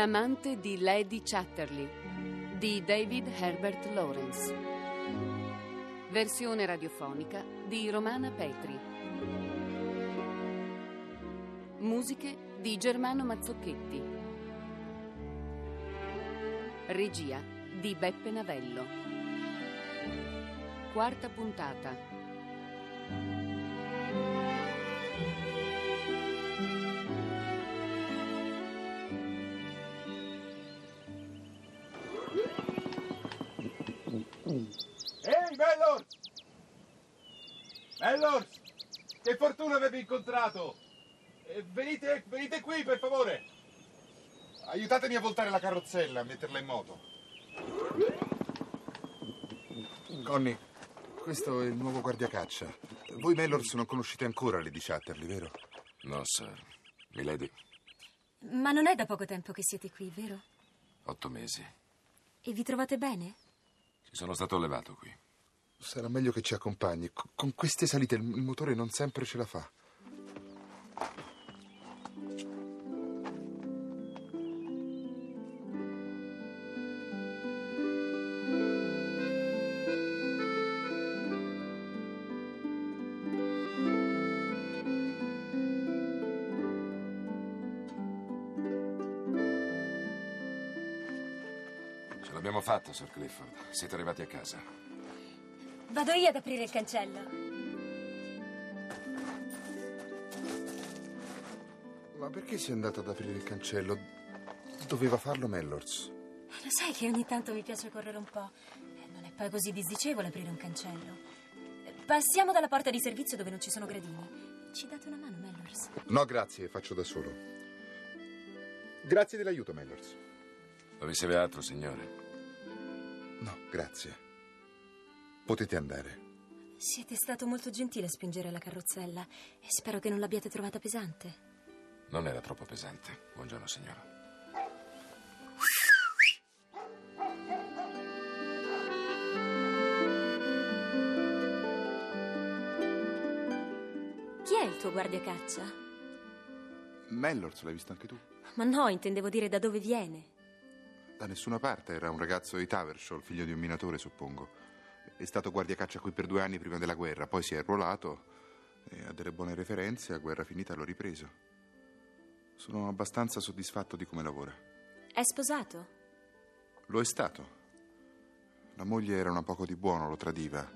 L'amante di Lady Chatterley di David Herbert Lawrence. Versione radiofonica di Romana Petri. Musiche di Germano Mazzocchetti. Regia di Beppe Navello. Quarta puntata. Ehi, Mellors! Mellors! Che fortuna avevi incontrato! Eh, venite, venite qui, per favore! Aiutatemi a voltare la carrozzella, a metterla in moto. Connie, questo è il nuovo guardiacaccia. Voi Mellors non conoscete ancora Lady Chatterley, vero? No, sir. Milady, Ma non è da poco tempo che siete qui, vero? otto mesi. E vi trovate bene? Sono stato allevato qui. Sarà meglio che ci accompagni. Co- Con queste salite il motore non sempre ce la fa. L'abbiamo fatta, Sir Clifford. Siete arrivati a casa. Vado io ad aprire il cancello. Ma perché sei andato ad aprire il cancello? Doveva farlo Mellors. Lo sai che ogni tanto mi piace correre un po'. Eh, Non è poi così disdicevole aprire un cancello. Passiamo dalla porta di servizio dove non ci sono gradini. Ci date una mano, Mellors? No, grazie, faccio da solo. Grazie dell'aiuto, Mellors. Non riceve altro, signore? No, grazie. Potete andare. Siete stato molto gentile a spingere la carrozzella e spero che non l'abbiate trovata pesante. Non era troppo pesante. Buongiorno, signora. Chi è il tuo guardiacaccia? Mellors, l'hai visto anche tu? Ma no, intendevo dire da dove viene. Da nessuna parte, era un ragazzo di Tavershall, figlio di un minatore, suppongo. È stato guardiacaccia qui per due anni prima della guerra, poi si è arruolato e ha delle buone referenze, a guerra finita l'ho ripreso. Sono abbastanza soddisfatto di come lavora. È sposato? Lo è stato. La moglie era una poco di buono, lo tradiva.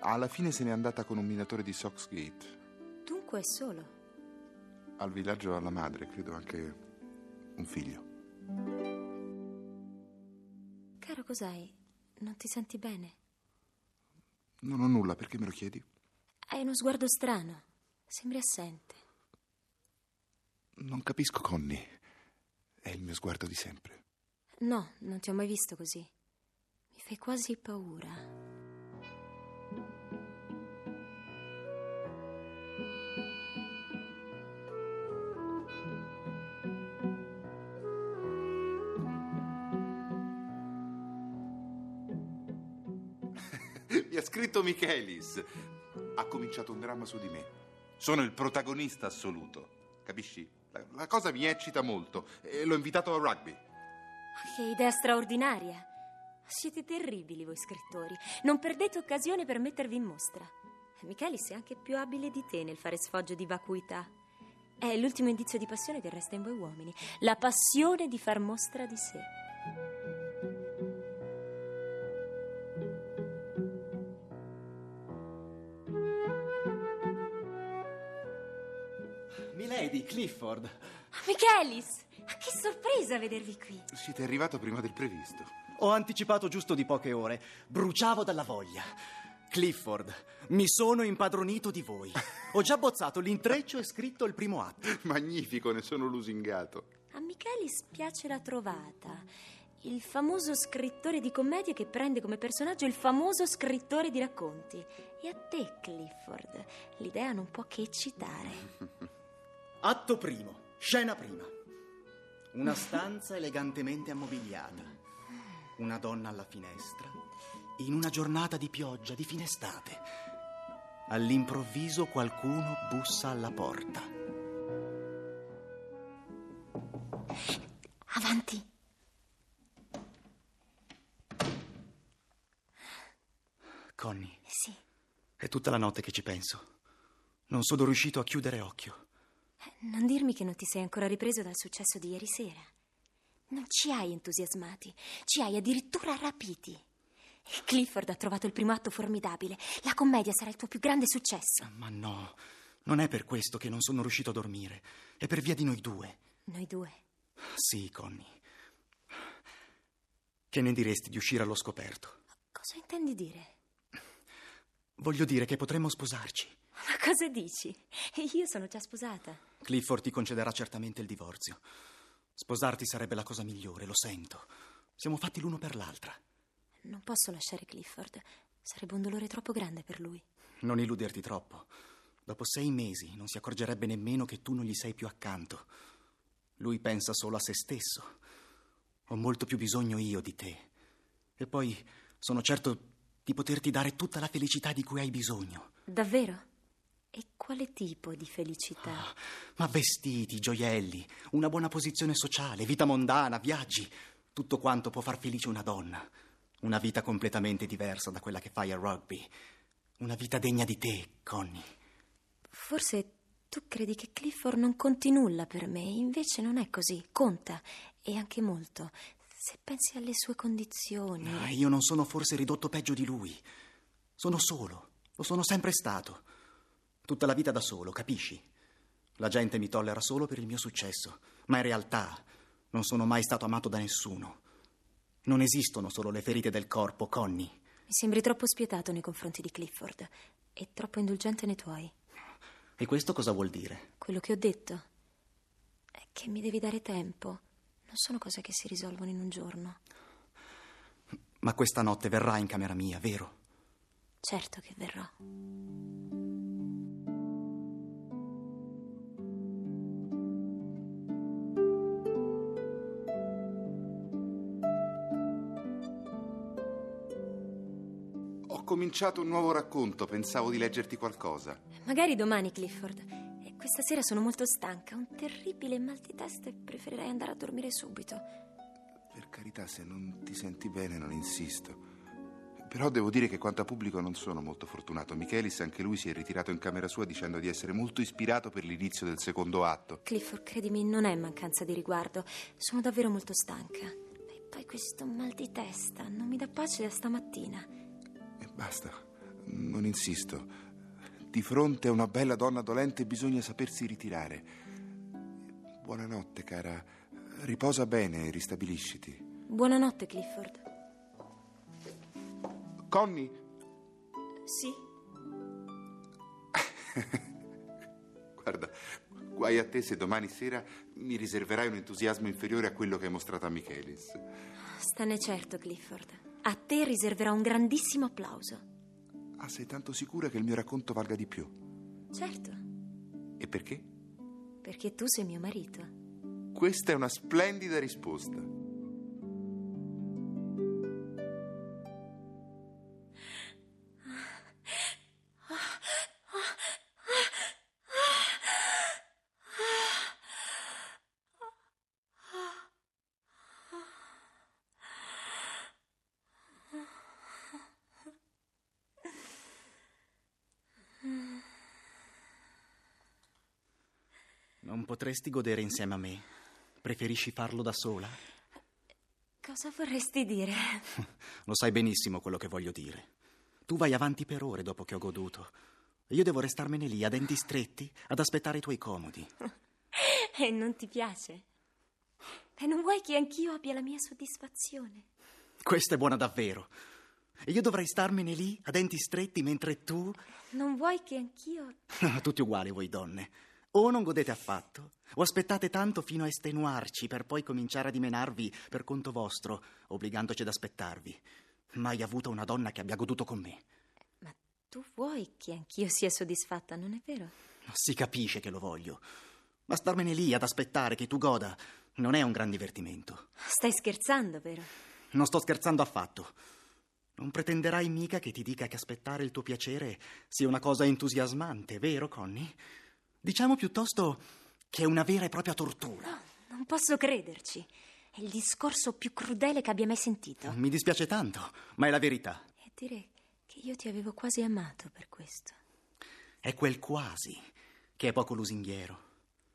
Alla fine se n'è andata con un minatore di Soxgate. Dunque è solo. Al villaggio alla madre, credo anche un figlio. Caro, cos'hai? Non ti senti bene? Non ho nulla, perché me lo chiedi? Hai uno sguardo strano. Sembri assente. Non capisco, Connie. È il mio sguardo di sempre. No, non ti ho mai visto così. Mi fai quasi paura. Mi ha scritto Michelis. Ha cominciato un dramma su di me. Sono il protagonista assoluto. Capisci? La, la cosa mi eccita molto e l'ho invitato al rugby. Che idea straordinaria. Siete terribili voi scrittori. Non perdete occasione per mettervi in mostra. Michelis è anche più abile di te nel fare sfoggio di vacuità. È l'ultimo indizio di passione che resta in voi uomini. La passione di far mostra di sé. Milady, Clifford. Michelis! Che sorpresa vedervi qui. Siete arrivato prima del previsto. Ho anticipato giusto di poche ore. Bruciavo dalla voglia. Clifford, mi sono impadronito di voi. Ho già bozzato l'intreccio e scritto il primo atto. Magnifico, ne sono lusingato. A Michelis piace la trovata. Il famoso scrittore di commedie che prende come personaggio il famoso scrittore di racconti. E a te, Clifford, l'idea non può che eccitare. Atto primo, scena prima. Una stanza elegantemente ammobiliata. Una donna alla finestra. In una giornata di pioggia di fine estate. All'improvviso qualcuno bussa alla porta. Avanti. Connie, Sì. è tutta la notte che ci penso. Non sono riuscito a chiudere occhio. Non dirmi che non ti sei ancora ripreso dal successo di ieri sera. Non ci hai entusiasmati, ci hai addirittura rapiti. Clifford ha trovato il primo atto formidabile. La commedia sarà il tuo più grande successo. Ma no, non è per questo che non sono riuscito a dormire. È per via di noi due. Noi due. Sì, Connie. Che ne diresti di uscire allo scoperto? Cosa intendi dire? Voglio dire che potremmo sposarci. Ma cosa dici? Io sono già sposata. Clifford ti concederà certamente il divorzio. Sposarti sarebbe la cosa migliore, lo sento. Siamo fatti l'uno per l'altra. Non posso lasciare Clifford. Sarebbe un dolore troppo grande per lui. Non illuderti troppo. Dopo sei mesi non si accorgerebbe nemmeno che tu non gli sei più accanto. Lui pensa solo a se stesso. Ho molto più bisogno io di te. E poi sono certo di poterti dare tutta la felicità di cui hai bisogno. Davvero? E quale tipo di felicità? Ma vestiti, gioielli, una buona posizione sociale, vita mondana, viaggi, tutto quanto può far felice una donna. Una vita completamente diversa da quella che fai a rugby. Una vita degna di te, Connie. Forse tu credi che Clifford non conti nulla per me, invece non è così. Conta, e anche molto. Se pensi alle sue condizioni. Ah, io non sono forse ridotto peggio di lui. Sono solo, lo sono sempre stato. Tutta la vita da solo, capisci? La gente mi tollera solo per il mio successo, ma in realtà non sono mai stato amato da nessuno. Non esistono solo le ferite del corpo, Connie. Mi sembri troppo spietato nei confronti di Clifford e troppo indulgente nei tuoi. E questo cosa vuol dire? Quello che ho detto è che mi devi dare tempo. Non sono cose che si risolvono in un giorno. Ma questa notte verrà in camera mia, vero? Certo che verrò. Ho cominciato un nuovo racconto, pensavo di leggerti qualcosa. Magari domani, Clifford. E questa sera sono molto stanca, ho un terribile mal di testa e preferirei andare a dormire subito. Per carità, se non ti senti bene non insisto. Però devo dire che quanto a pubblico non sono molto fortunato. Michelis anche lui si è ritirato in camera sua dicendo di essere molto ispirato per l'inizio del secondo atto. Clifford, credimi, non è mancanza di riguardo. Sono davvero molto stanca. E poi questo mal di testa non mi dà pace da stamattina. E basta, non insisto. Di fronte a una bella donna dolente bisogna sapersi ritirare. Buonanotte, cara. Riposa bene e ristabilisciti. Buonanotte, Clifford. Connie, Sì? guarda, guai a te se domani sera mi riserverai un entusiasmo inferiore a quello che hai mostrato a Michelis. Stane certo, Clifford. A te riserverò un grandissimo applauso. Ah, sei tanto sicura che il mio racconto valga di più? Certo, E perché? perché tu sei mio marito. Questa è una splendida risposta. Non potresti godere insieme a me? Preferisci farlo da sola? Cosa vorresti dire? Lo sai benissimo quello che voglio dire. Tu vai avanti per ore dopo che ho goduto. E io devo restarmene lì, a denti stretti, ad aspettare i tuoi comodi. E non ti piace? E non vuoi che anch'io abbia la mia soddisfazione? Questa è buona davvero. E io dovrei starmene lì, a denti stretti, mentre tu... Non vuoi che anch'io... Tutti uguali voi donne. O non godete affatto, o aspettate tanto fino a estenuarci per poi cominciare a dimenarvi per conto vostro, obbligandoci ad aspettarvi. Mai avuto una donna che abbia goduto con me. Ma tu vuoi che anch'io sia soddisfatta, non è vero? Si capisce che lo voglio. Ma starmene lì ad aspettare che tu goda non è un gran divertimento. Stai scherzando, vero? Non sto scherzando affatto. Non pretenderai mica che ti dica che aspettare il tuo piacere sia una cosa entusiasmante, vero, Connie? Diciamo piuttosto che è una vera e propria tortura. Non posso crederci. È il discorso più crudele che abbia mai sentito. Mi dispiace tanto, ma è la verità. E dire che io ti avevo quasi amato per questo. È quel quasi che è poco lusinghiero.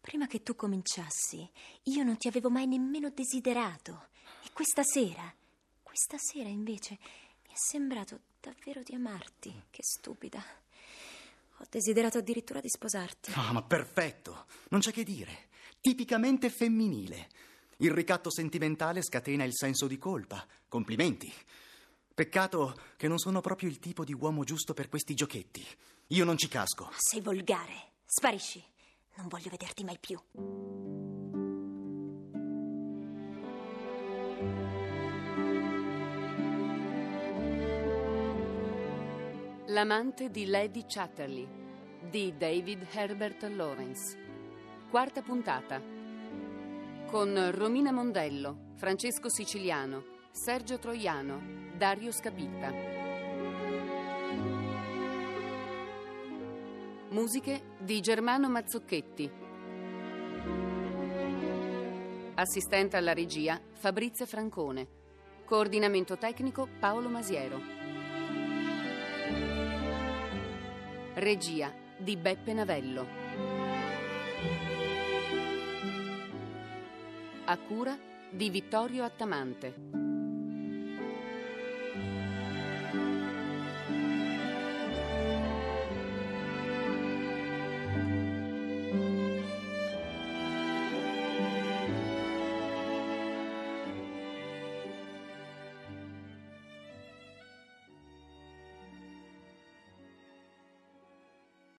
Prima che tu cominciassi, io non ti avevo mai nemmeno desiderato. E questa sera, questa sera invece, mi è sembrato davvero di amarti. Che stupida. Ho desiderato addirittura di sposarti. Ah, ma perfetto, non c'è che dire. Tipicamente femminile. Il ricatto sentimentale scatena il senso di colpa. Complimenti. Peccato che non sono proprio il tipo di uomo giusto per questi giochetti. Io non ci casco. Ma sei volgare. Sparisci. Non voglio vederti mai più. L'amante di Lady Chatterley di David Herbert Lawrence. Quarta puntata. Con Romina Mondello, Francesco Siciliano, Sergio Troiano, Dario Scapitta. Musiche di Germano Mazzocchetti. Assistente alla regia Fabrizia Francone. Coordinamento tecnico Paolo Masiero. Regia di Beppe Navello. A cura di Vittorio Attamante.